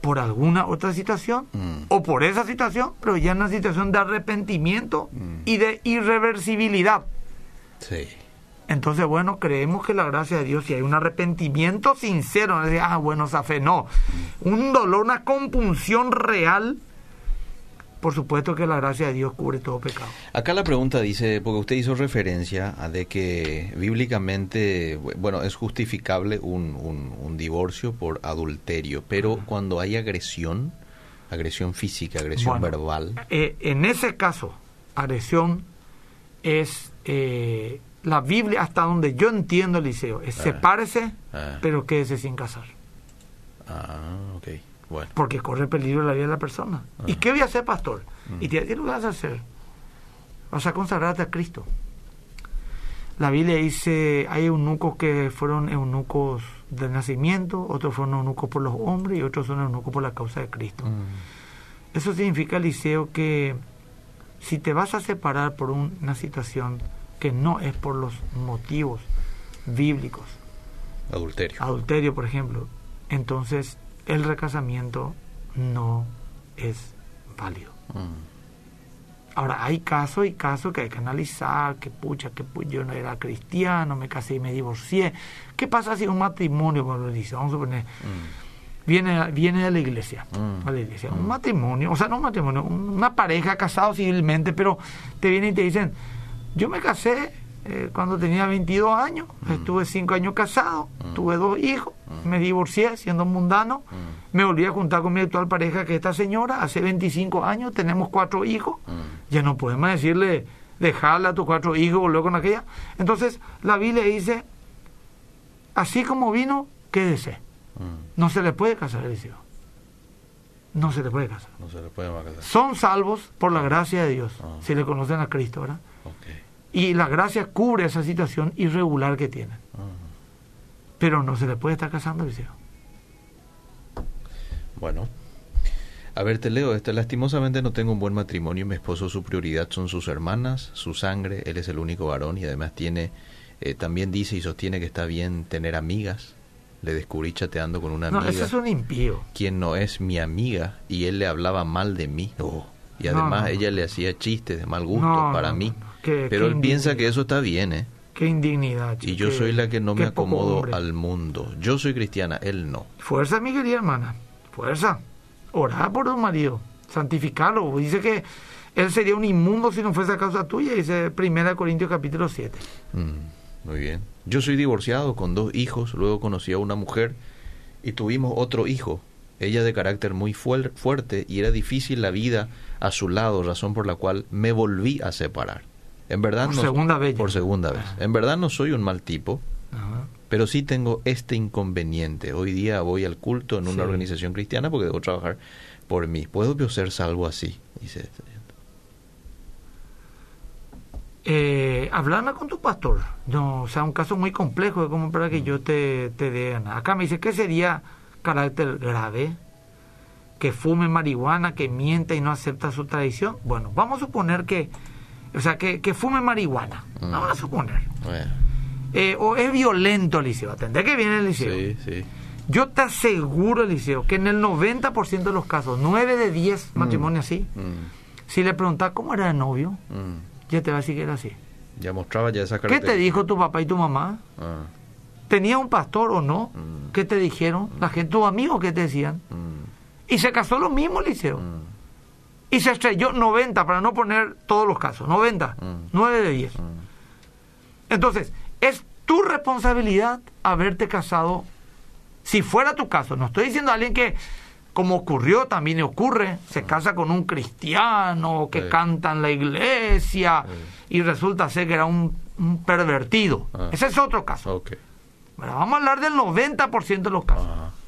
por alguna otra situación Mm. o por esa situación, pero ya en una situación de arrepentimiento Mm. y de irreversibilidad. sí. Entonces, bueno, creemos que la gracia de Dios, si hay un arrepentimiento sincero, no ah, bueno, esa fe, no. Un dolor, una compunción real, por supuesto que la gracia de Dios cubre todo pecado. Acá la pregunta dice, porque usted hizo referencia a de que bíblicamente, bueno, es justificable un, un- un divorcio por adulterio, pero cuando hay agresión, agresión física, agresión Bueno, verbal, eh, en ese caso, agresión es eh, la Biblia, hasta donde yo entiendo, Eliseo, es Ah. sepárese, Ah. pero quédese sin casar. ah, ok, bueno, porque corre peligro la vida de la persona. ¿Y Ajá. qué voy a hacer, pastor? Mm. Y te ¿qué vas a hacer? vas a consagrarte a Cristo. La Biblia dice, hay eunucos que fueron eunucos del nacimiento, otros fueron eunucos por los hombres y otros son eunucos por la causa de Cristo. Mm. Eso significa, Eliseo, que si te vas a separar por una situación que no es por los motivos bíblicos, Adulterio. adulterio, por ejemplo, entonces el recasamiento no es válido. Mm. Ahora, hay casos y casos que hay que analizar, que pucha, que pu- yo no era cristiano, me casé y me divorcié. ¿Qué pasa si un matrimonio, como lo dice, vamos a suponer, Mm. viene, viene de la iglesia, Mm. a la iglesia, Mm. un matrimonio, o sea, no un matrimonio, un- una pareja casado civilmente, pero te vienen y te dicen, yo me casé eh, cuando tenía 22 años, Mm. estuve 5 años casado, Mm. tuve dos hijos, Mm. me divorcié siendo mundano, me volví a juntar con mi actual pareja, que es esta señora, hace 25 años, tenemos cuatro hijos, ya no podemos decirle, dejarla a tus cuatro hijos, volver con aquella. Entonces, la Biblia dice, así como vino, quédese. No se le puede casar, Eliseo. No se le puede casar. No se le puede más casar. Son salvos por la gracia de Dios, Ah. si le conocen a Cristo, ¿verdad? Y la gracia cubre esa situación irregular que tienen. Pero no se le puede estar casando, Eliseo. Bueno. A ver, te leo este. Lastimosamente no tengo un buen matrimonio. Mi esposo, su prioridad son sus hermanas, su sangre. Él es el único varón y además tiene, eh, también dice y sostiene que está bien tener amigas. Le descubrí chateando con una No, amiga, ese es un impío. quien no es mi amiga, y él le hablaba mal de mí. Oh. Y No, además no, no, ella no. le hacía chistes de mal gusto No, para no, mí. Qué- Pero qué él piensa que eso está bien, ¿eh? Qué indignidad. Y yo qué- soy la que no me acomodo al mundo. Yo soy cristiana, él no. Fuerza, mi querida hermana. Fuerza. Orá por tu marido. Santificarlo. Dice que él sería un inmundo si no fuese a causa tuya. Dice 1 Corintios capítulo 7. Mm, muy bien. Yo soy divorciado con dos hijos, luego conocí a una mujer y tuvimos otro hijo. Ella de carácter muy fuer- fuerte y era difícil la vida a su lado, razón por la cual me volví a separar. En verdad Por no, segunda vez ya. Por segunda vez. Ah. En verdad no soy un mal tipo, Ajá. pero sí tengo este inconveniente. Hoy día voy al culto en una Sí. organización cristiana porque debo trabajar por mí. ¿Puedo yo ser salvo así? Dice este. Eh, hablarme con tu pastor. No, o sea, un caso muy complejo es como para que yo te, te dé. Acá me dice que sería carácter grave, que fume marihuana, que mienta y no acepta su tradición. Bueno, vamos a suponer que, o sea, que, que fume marihuana. Mm. Vamos a suponer. Bueno, Eh, o es violento, Eliseo. Atendé que viene el Liceo. sí, sí. Yo te aseguro, Eliseo, que en el 90% de los casos, 9 de 10 matrimonios así, Mm, si le preguntas cómo era el novio, mm. ya te va a decir que era así. Ya mostraba ya esa ¿Qué te dijo tu papá y tu mamá? Ah, ¿Tenía un pastor o no? Mm. ¿Qué te dijeron? La gente, tus amigos, ¿qué te decían? mm, Y se casó lo mismo, Eliseo. Mm, Y se estrelló 90, para no poner todos los casos, 90, Mm. 9 de 10. mm. Entonces, es tu responsabilidad haberte casado. Si fuera tu caso, no estoy diciendo a alguien que, como ocurrió, también ocurre, se casa con un cristiano que Sí. canta en la iglesia Sí. y resulta ser que era un, un pervertido. Ah. Ese es otro caso. Ok. Bueno, vamos a hablar del 90% de los casos.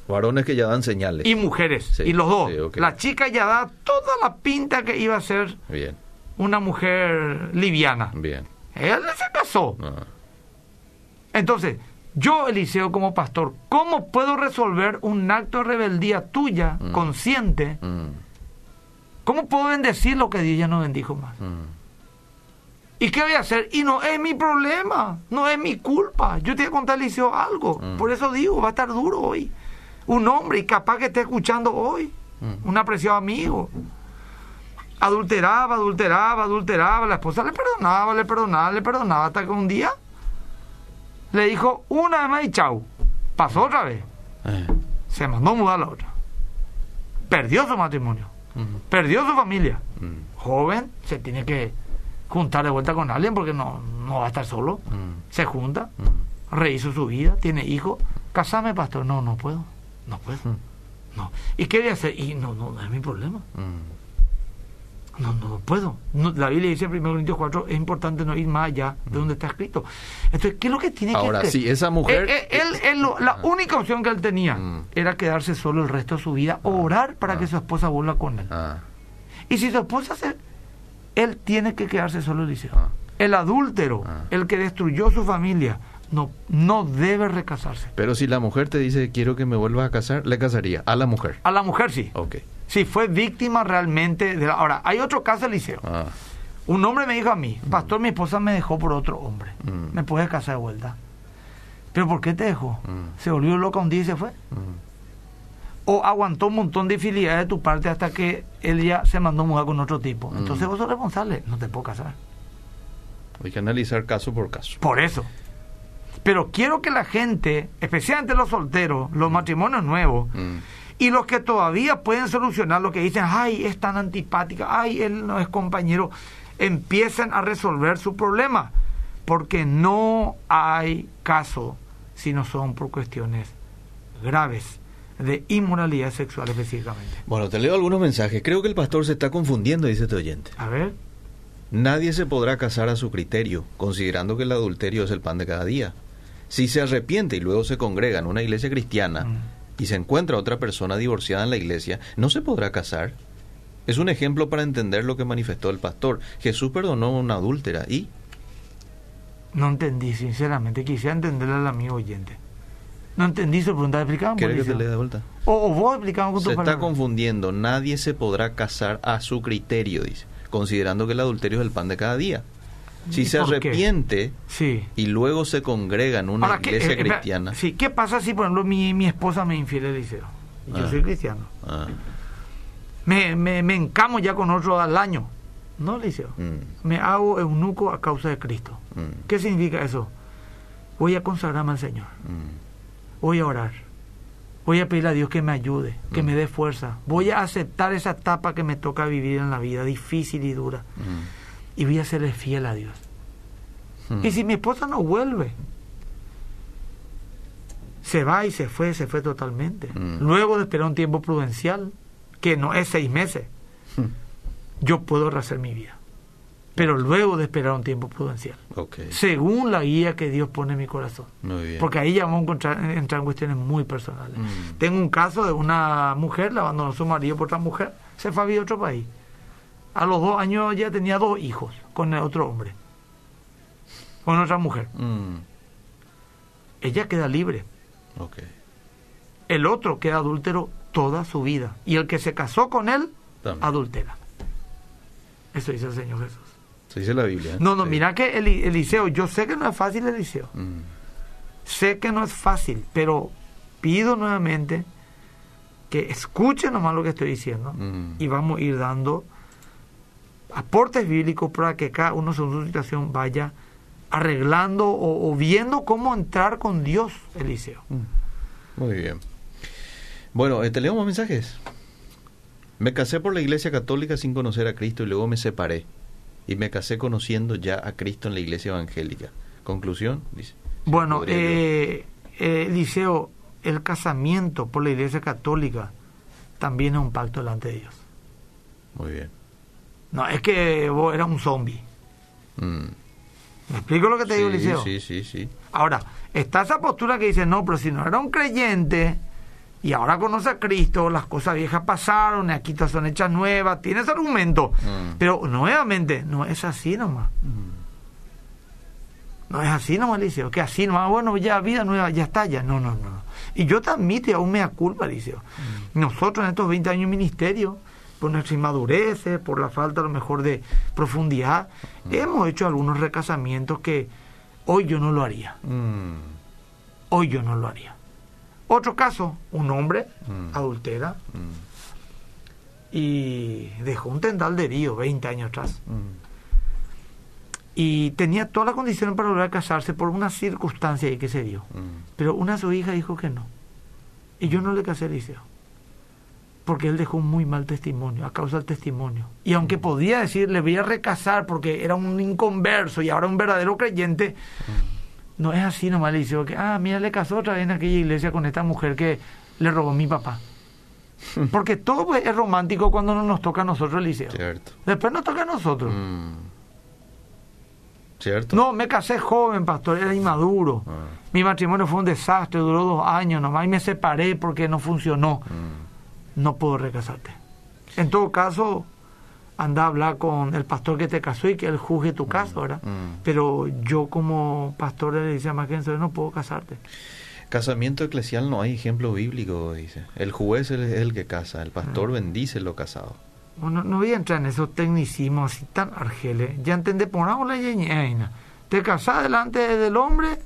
Varones que ya dan señales. Y mujeres, Sí, y los dos. sí. La chica ya da toda la pinta que iba a ser Bien, una mujer liviana. bien. Ella se casó. Ah, Entonces, yo, Eliseo, como pastor, ¿cómo puedo resolver un acto de rebeldía tuya, Mm. consciente? mm, ¿Cómo puedo bendecir lo que Dios ya no bendijo más? mm. ¿Y qué voy a hacer? Y no es mi problema, no es mi culpa. Yo te voy a contar, Eliseo, algo. Por eso digo, va a estar duro hoy. Un hombre, y capaz que esté escuchando hoy, Mm. un apreciado amigo. Adulteraba, adulteraba, adulteraba. La esposa le perdonaba, le perdonaba, le perdonaba. Hasta que un día le dijo una vez más y chau. Pasó otra vez. Eh, Se mandó a mudar la otra. Perdió su matrimonio. Perdió su familia. mm, Joven, se tiene que juntar de vuelta con alguien porque no, no va a estar solo. mm, Se junta, rehizo su vida, tiene hijos. Casame, pastor. No, no puedo. No puedo. Mm. No. ¿Y qué voy a hacer? Y no, no, no es mi problema. Mm. No, no puedo. No, la Biblia dice en 1 Corintios 4, es importante no ir más allá de donde está escrito. Entonces, ¿qué es lo que tiene Ahora, que hacer? sí, esa mujer- Eh, eh, él, él lo- la única opción que él tenía Mm. era quedarse solo el resto de su vida, orar para Ah. que su esposa vuelva con él. Ah, Y si su esposa se él tiene que quedarse solo. Ah. El adúltero, Ah. el que destruyó su familia, no, no debe recasarse. Pero si la mujer te dice, quiero que me vuelvas a casar, le casaría a la mujer. A la mujer sí. Ok. Si fue víctima realmente de la... Ahora, hay otro caso, Eliseo. Ah, Un hombre me dijo a mí, pastor, mi esposa me dejó por otro hombre. Mm. ¿Me puedes casar de vuelta? ¿Pero por qué te dejó? Mm. ¿Se volvió loca un día y se fue? mm, ¿O aguantó un montón de infidelidades de tu parte hasta que él ya se mandó a mudar con otro tipo? Mm. Entonces vos sos responsable, no te puedo casar. hay que analizar caso por caso. Por eso. Pero quiero que la gente, especialmente los solteros, los matrimonios nuevos, Mm, y los que todavía pueden solucionar lo que dicen, ay, es tan antipática, ay, él no es compañero, empiecen a resolver su problema. Porque no hay caso si no son por cuestiones graves de inmoralidad sexual específicamente. Bueno, te leo algunos mensajes. Creo que el pastor se está confundiendo, dice este oyente. A ver. Nadie se podrá casar a su criterio, considerando que el adulterio es el pan de cada día. Si se arrepiente y luego se congrega en una iglesia cristiana Mm. y se encuentra otra persona divorciada en la iglesia, no se podrá casar. Es un ejemplo para entender lo que manifestó el pastor. Jesús perdonó a una adúltera y... No entendí, sinceramente. Quisiera entenderle al amigo oyente. No entendí su pregunta. ¿Explicamos? ¿Quieres que te lea de vuelta? O, o vos explicamos con Se está confundiendo. Nadie se podrá casar a su criterio, dice, considerando que el adulterio es el pan de cada día. Si ¿Y se arrepiente Sí. y luego se congrega en una Ahora, ¿qué- iglesia eh, espera, cristiana... Sí, ¿qué pasa si, por ejemplo, mi, mi esposa me infiere, Eliseo? Y Yo Ah. soy cristiano. Ah, Me, me, me encamo ya con otro al año. No, Eliseo. mm, Me hago eunuco a causa de Cristo. mm, ¿Qué significa eso? Voy a consagrarme al Señor. mm. Voy a orar. Voy a pedirle a Dios que me ayude, que Mm. me dé fuerza. Voy a aceptar esa etapa que me toca vivir en la vida, difícil y dura. Mm, Y voy a serle fiel a Dios. mm. Y si mi esposa no vuelve, se va y se fue, se fue totalmente. Mm. Luego de esperar un tiempo prudencial, que no es seis meses, Mm. yo puedo rehacer mi vida. Pero luego de esperar un tiempo prudencial, según la guía que Dios pone en mi corazón. muy bien. Porque ahí ya vamos a encontrar, entrar en cuestiones muy personales. Mm. Tengo un caso de una mujer, la abandonó su marido por otra mujer, se fue a vivir a otro país. A los dos años ya tenía dos hijos con el otro hombre, con otra mujer. Mm, Ella queda libre. El otro queda adúltero toda su vida. Y el que se casó con él, También. adultera. Eso dice el Señor Jesús. Se dice la Biblia. No, no, Sí. mira que Eli- Eliseo, yo sé que no es fácil, Eliseo. Mm, Sé que no es fácil, pero pido nuevamente que escuchen nomás lo que estoy diciendo mm. y vamos a ir dando aportes bíblicos para que cada uno según su situación vaya arreglando o, o viendo cómo entrar con Dios, Eliseo. Mm. Muy bien. Bueno, te leo más mensajes. Me casé por la iglesia católica sin conocer a Cristo y luego me separé. Y me casé conociendo ya a Cristo en la iglesia evangélica. Conclusión, dice. Bueno, eh, eh, Eliseo, el casamiento por la iglesia católica también es un pacto delante de Dios. Muy bien. No, es que vos eras un zombie. Mm. ¿Me explico lo que te digo, Sí, Eliseo? sí, sí, sí. Ahora, está esa postura que dice, no, pero si no era un creyente y ahora conoce a Cristo, las cosas viejas pasaron, aquí todas son hechas nuevas, tiene ese argumento. Mm. Pero nuevamente, no es así nomás. No es así nomás, Eliseo, que así nomás, bueno, ya vida nueva, ya está, ya. No, no, no. Y yo te admito, y aún me da culpa, Eliseo. Nosotros en estos 20 años de ministerio, por nuestra inmadurez, por la falta a lo mejor de profundidad, hemos hecho algunos recasamientos que hoy yo no lo haría. Mm. Hoy yo no lo haría. Otro caso, un hombre Mm. adultera Mm. y dejó un tendal de herido 20 años atrás. Mm. Y tenía todas las condiciones para volver a casarse por una circunstancia ahí que se dio. Pero una de sus hijas dijo que no. Y yo no le casé Eliseo. Porque él dejó un muy mal testimonio, a causa del testimonio. Y aunque podía decir, le voy a recasar porque era un inconverso y ahora un verdadero creyente, no es así nomás, Eliseo, que, ah, mira, le casó otra vez en aquella iglesia con esta mujer que le robó mi papá. Porque todo es romántico cuando no nos toca a nosotros, Eliseo. Cierto. Después nos toca a nosotros. Mm. Cierto. No, me casé joven, pastor, era inmaduro. Ah. Mi matrimonio fue un desastre, duró dos años nomás y me separé porque no funcionó. Mm. No puedo recasarte. En todo caso, anda a hablar con el pastor que te casó y que él juzgue tu caso, ¿verdad? Mm. Pero yo como pastor le dice a Mackenzie, no puedo casarte. Casamiento eclesial no hay ejemplo bíblico, dice. El juez es el que casa, el pastor bendice lo casado. Bueno, no voy a entrar en esos tecnicismos así tan argeles. Ya entendé, pongamos la yeñeina. Te casás delante del hombre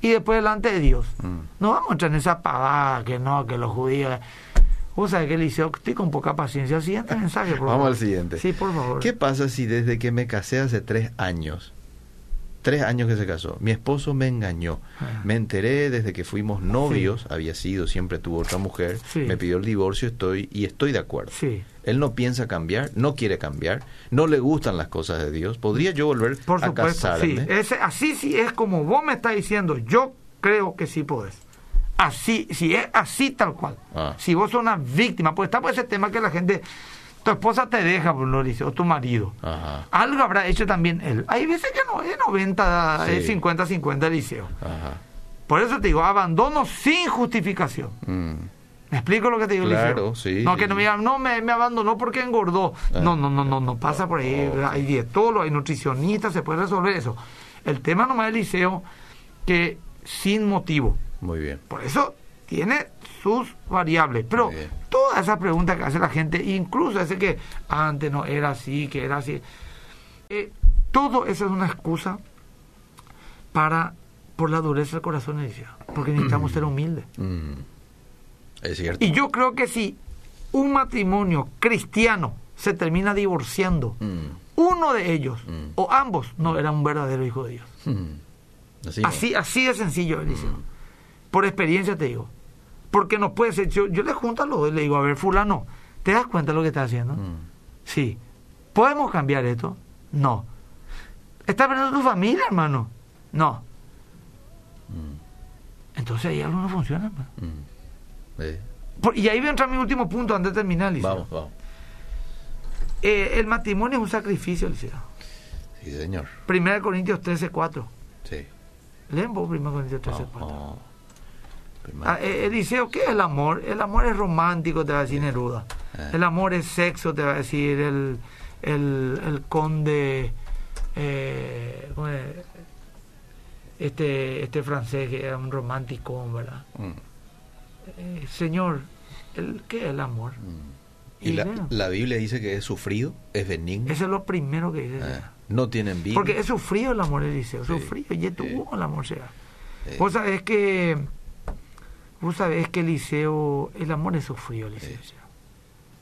y después delante de Dios. Mm. No vamos a entrar en esa pavada que no, que los judíos... Vos sabés que Eliseo, estoy con poca paciencia. El siguiente mensaje, por Vamos favor. al siguiente. Sí, por favor. ¿Qué pasa si desde que me casé hace tres años, tres años que se casó, mi esposo me engañó? Ah. Me enteré desde que fuimos novios, había sido, siempre tuvo otra mujer, Sí. me pidió el divorcio estoy y estoy de acuerdo. Sí, Él no piensa cambiar, no quiere cambiar, no le gustan las cosas de Dios. ¿Podría yo volver por a supuesto. Sí. casarme? Ese, así sí es como vos me estás diciendo. Yo creo que sí podés. Así, si es así tal cual. Ah. Si vos sos una víctima, pues está por ese tema que la gente, tu esposa te deja, por lo dice, o tu marido. Ajá, Algo habrá hecho también él. Hay veces que no, es 90, Sí. es 50-50 Eliseo. ajá. Por eso te digo, abandono sin justificación. Mm. ¿Me explico lo que te digo, Claro, Eliseo? sí, No, que no me digan, no, me, me abandonó porque engordó. Ah. No, no, no, no, no pasa por ahí. Oh, Hay dietólogos, hay nutricionistas, se puede resolver eso. El tema nomás del Eliseo, que sin motivo. Muy bien. Por eso tiene sus variables. Pero todas esas preguntas que hace la gente, incluso ese que antes no era así, que era así, eh, todo eso es una excusa para por la dureza del corazón, Eliseo. Porque necesitamos ser humildes. Mm. Es cierto. Y yo creo que si un matrimonio cristiano se termina divorciando, Mm. uno de ellos Mm. o ambos no era un verdadero hijo de Dios. Mm. Así. Así, así de sencillo, Eliseo. Por experiencia te digo. Porque no puede ser. Yo, yo le junto a los dos y le digo, a ver, fulano, ¿te das cuenta de lo que estás haciendo? Mm. Sí. ¿Podemos cambiar esto? No. ¿Estás perdiendo tu familia, hermano? No. Mm. Entonces ahí algo no funciona, hermano. Mm. Por- y ahí voy a entrar mi último punto antes de terminar, Eliseo. Vamos, vamos. Eh, el matrimonio es un sacrificio, Eliseo. Sí, señor. 1 Corintios 13, 4. Sí. Leen vos 1 Corintios 13, Vamos, 4. vamos. Ah, eh, Eliseo, ¿qué es el amor? El amor es romántico, te va a decir Neruda. Eh. El amor es sexo, te va a decir el, el, el conde. eh, ¿cómo es? este, este francés que era un romántico, ¿verdad? Mm. Eh, señor, el, ¿qué es el amor? Mm. Y Y la, bueno. la Biblia dice que es sufrido, es benigno, Eso es lo primero que dice. eh, no tiene envidia. Porque es sufrido el amor, Eliseo, sufrido, y Sí. el amor sea. Sabés que, vos sabés que Eliseo, el amor es sufrido, Eliseo. Sí.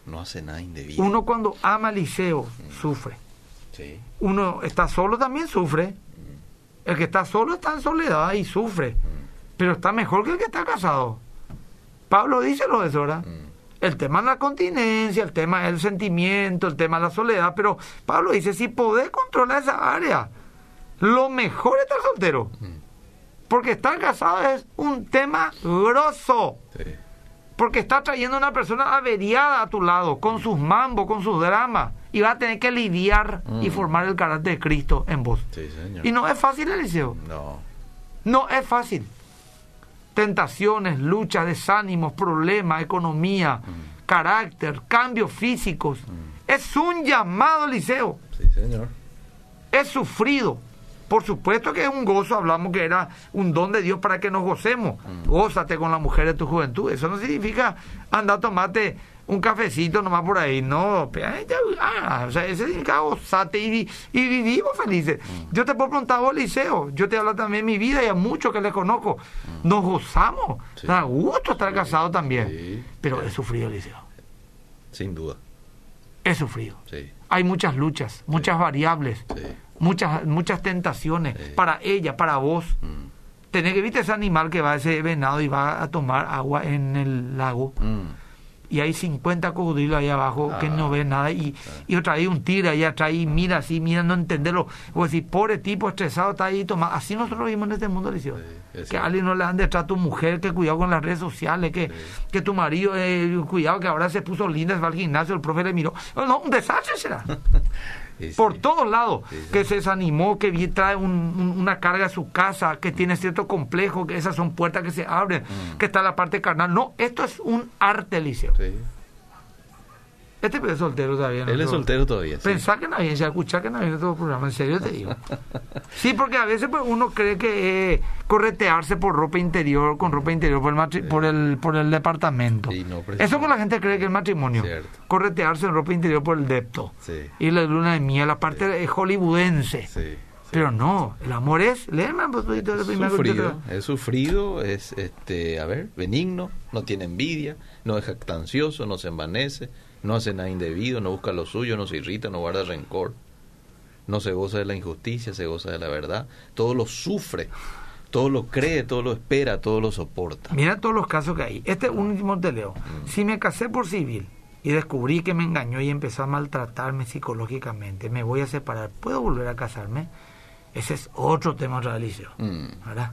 no hace nada indebido. Uno cuando ama a Eliseo sufre. Sí. Uno está solo también sufre. El que está solo está en soledad y sufre. Pero está mejor que el que está casado. Pablo dice lo de eso, ¿verdad? Mm. El tema es la continencia, el tema es el sentimiento, el tema es la soledad. Pero Pablo dice, si podés controlar esa área, lo mejor es estar soltero. Mm. Porque estar casado es un tema grosso. Sí. Porque está trayendo una persona averiada a tu lado, con sus mambos, con sus dramas. Y va a tener que lidiar y Mm. formar el carácter de Cristo en vos. Sí, señor. Y no es fácil, Eliseo. No. No es fácil. Tentaciones, luchas, desánimos, problemas, economía, carácter, cambios físicos. Es un llamado, Eliseo. Sí, señor. Es sufrido. Por supuesto que es un gozo, hablamos que era un don de Dios para que nos gocemos. Gózate con la mujer de tu juventud. Eso no significa andar a tomarte un cafecito nomás por ahí. No, ah, o sea, ese significa gozate y, vi- y vivimos felices. Yo te puedo preguntar, vos, Liceo, yo te hablo también de mi vida y a muchos que les conozco. Nos gozamos. Sí. Da gusto estar Sí, casado también. sí. Pero he sufrido, Liceo. Sin duda. He sufrido. Hay muchas luchas, muchas variables Sí. Muchas muchas tentaciones Sí. para ella, para vos. Mm. Tenés que viste ese animal que va ese venado y va a tomar agua en el lago Mm. y hay 50 cocodrilos ahí abajo que Ah. no ven nada y, y otra vez un tigre ahí atrás y mira así, mira, no entenderlo. O decir, pobre tipo estresado está ahí tomando. Así nosotros vivimos en este mundo, Eliseo. Sí, que a alguien no le dan detrás a tu mujer, que cuidado con las redes sociales, que, Sí. que tu marido, eh, cuidado que ahora se puso linda, se va al gimnasio, el profe le miró. No, no, un desastre será. Y por sí. todos lados, que se desanimó, que trae un- un- una carga a su casa, que tiene cierto complejo, que esas son puertas que se abren, Mm. que está la parte carnal. No, esto es un arte, Eliseo. Sí. Este es soltero todavía. Él es soltero todavía. sí. Pensá que nadie se escucha que nadie todo el programa, en serio te digo. Sí, porque a veces pues, uno cree que eh, corretearse por ropa interior, con ropa interior por el, matri- por el, por el departamento. Y no, Eso que la gente cree que es matrimonio. Cierto. Corretearse en ropa interior por el depto. Sí. Y la luna de miel, la parte es hollywoodense. Sí, sí. Pero no, el amor es, léeme un poquito de primero. sufrido, es sufrido, es este, a ver, benigno, no tiene envidia, no es jactancioso, no se envanece, no hace nada indebido, no busca lo suyo, no se irrita, no guarda rencor, no se goza de la injusticia, se goza de la verdad, todo lo sufre, todo lo cree, todo lo espera, todo lo soporta. Mira todos los casos que hay. Este último te leo. Mm. Si me casé por civil y descubrí que me engañó y empezó a maltratarme psicológicamente, me voy a separar. ¿Puedo volver a casarme? Ese es otro tema realicio. Mm, ¿verdad?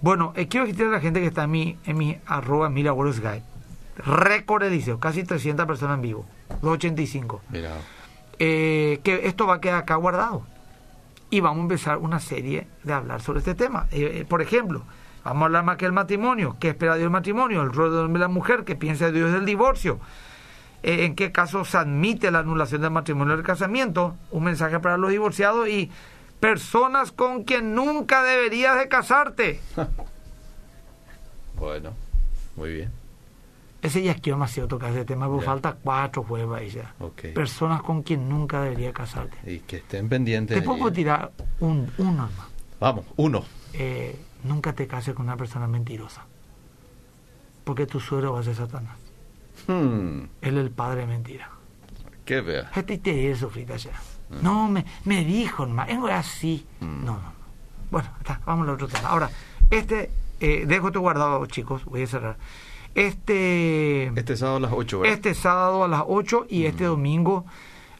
Bueno, eh, quiero decirle a la gente que está en mi, en mi arroba Mira Guide. Récord de liceo, casi 300 personas en vivo, 285. mira, Eh, que esto va a quedar acá guardado. Y vamos a empezar una serie de hablar sobre este tema. Eh, eh, por ejemplo, vamos a hablar más que el matrimonio. ¿Qué espera Dios del matrimonio? El rol de la mujer. ¿Qué piensa Dios del divorcio? Eh, ¿En qué caso se admite la anulación del matrimonio del casamiento? Un mensaje para los divorciados y personas con quien nunca deberías de casarte. bueno, muy bien, Ese ya quiero demasiado tocar ese tema, porque falta cuatro jueves ahí ya. ok. Personas con quien nunca deberías casarte. Y que estén pendientes. Te puedo tirar un, uno más. Vamos, uno. eh, nunca te cases con una persona mentirosa. Porque tu suegro va a ser Satanás. Hmm, Él es el padre de mentira. qué vea. Este te eso, frita ya. No, me, me dijo, hermano, es así. Mm. No, no, no. Bueno, está, vamos al otro tema. Ahora, este, eh, dejo esto guardado, chicos, voy a cerrar. Este, Este sábado a las 8, ¿verdad? este sábado a las 8 y este domingo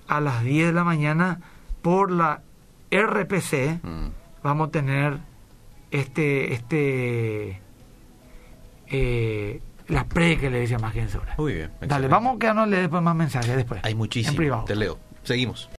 a las 10 de la mañana por la RPC Mm, vamos a tener este este eh, la pre que le dice más que en sobre. Muy bien. Dale, vamos a quedarnos a leer después más mensajes después. Hay muchísimo. En privado. Te leo. Seguimos.